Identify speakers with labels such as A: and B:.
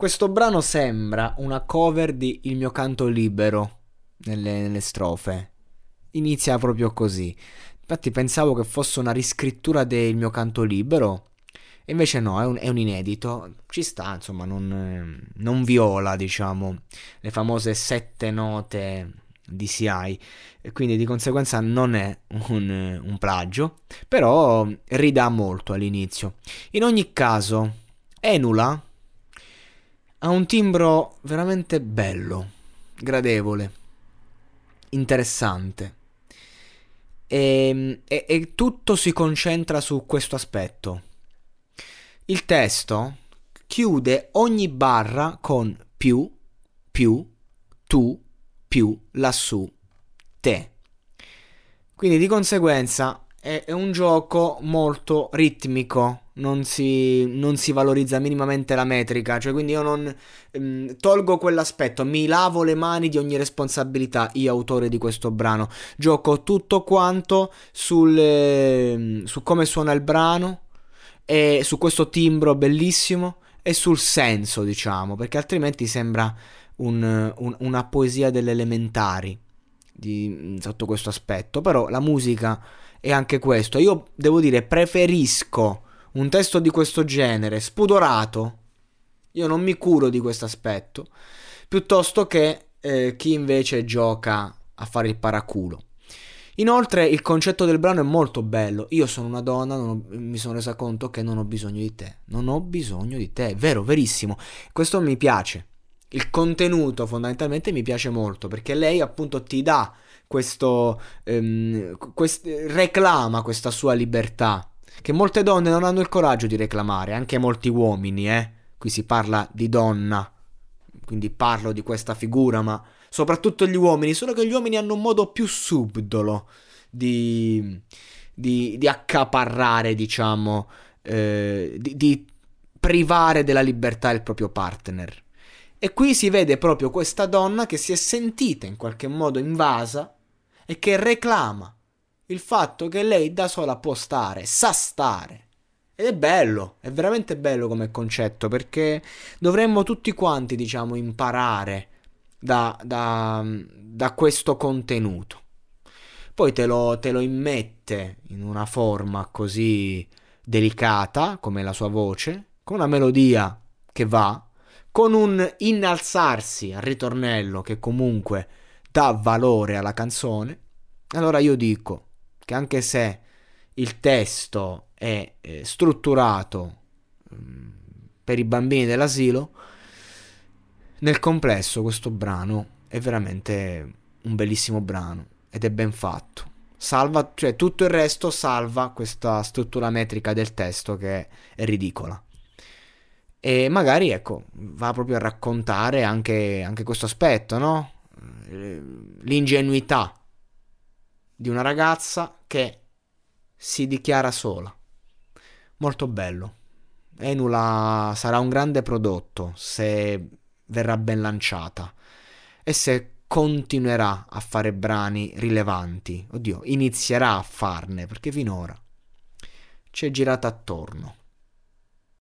A: Questo brano sembra una cover di Il mio canto libero nelle, nelle strofe. Inizia proprio così. Infatti pensavo che fosse una riscrittura del mio canto libero. E invece no, è un, è un inedito. Ci sta, insomma, non, non viola, diciamo, le famose sette note di CI. E quindi di conseguenza non è un, un plagio. Però ridà molto all'inizio. In ogni caso, Enula ha un timbro veramente bello, gradevole, interessante. E, e, e, tutto si concentra su questo aspetto. Il testo chiude ogni barra con più, più, tu, più, lassù, te. Quindi di conseguenza è, è un gioco molto ritmico, non si, non si, valorizza minimamente la metrica, cioè quindi io non ehm, tolgo quell'aspetto, mi lavo le mani di ogni responsabilità, io autore di questo brano, gioco tutto quanto sul, eh, su come suona il brano e su questo timbro bellissimo e sul senso, diciamo, perché altrimenti sembra un, un, una poesia delle elementari di, sotto questo aspetto, però la musica è anche questo, io devo dire preferisco un testo di questo genere, spudorato, io non mi curo di questo aspetto, piuttosto che eh, chi invece gioca a fare il paraculo. Inoltre il concetto del brano è molto bello. Io sono una donna, ho, mi sono resa conto che non ho bisogno di te. Non ho bisogno di te, vero, verissimo. Questo mi piace. Il contenuto fondamentalmente mi piace molto perché lei appunto ti dà questo, ehm, quest- reclama questa sua libertà che molte donne non hanno il coraggio di reclamare, anche molti uomini, eh. Qui si parla di donna, quindi parlo di questa figura, ma soprattutto gli uomini, solo che gli uomini hanno un modo più subdolo di, di, di accaparrare, diciamo, eh, di, di privare della libertà il proprio partner. E qui si vede proprio questa donna che si è sentita in qualche modo invasa e che reclama il fatto che lei da sola può stare, sa stare. Ed è bello, è veramente bello come concetto perché dovremmo tutti quanti, diciamo, imparare da, da, da questo contenuto. Poi te lo, te lo immette in una forma così delicata come la sua voce, con una melodia che va, con un innalzarsi al ritornello che comunque dà valore alla canzone. Allora io dico, che anche se il testo è eh, strutturato mm, per i bambini dell'asilo, nel complesso questo brano è veramente un bellissimo brano ed è ben fatto. Salva, cioè tutto il resto salva questa struttura metrica del testo che è ridicola. E magari, ecco, va proprio a raccontare anche, anche questo aspetto, no? Eh, l'ingenuità di una ragazza che si dichiara sola. Molto bello. Enula sarà un grande prodotto se verrà ben lanciata e se continuerà a fare brani rilevanti. Oddio, inizierà a farne perché finora ci è girata attorno.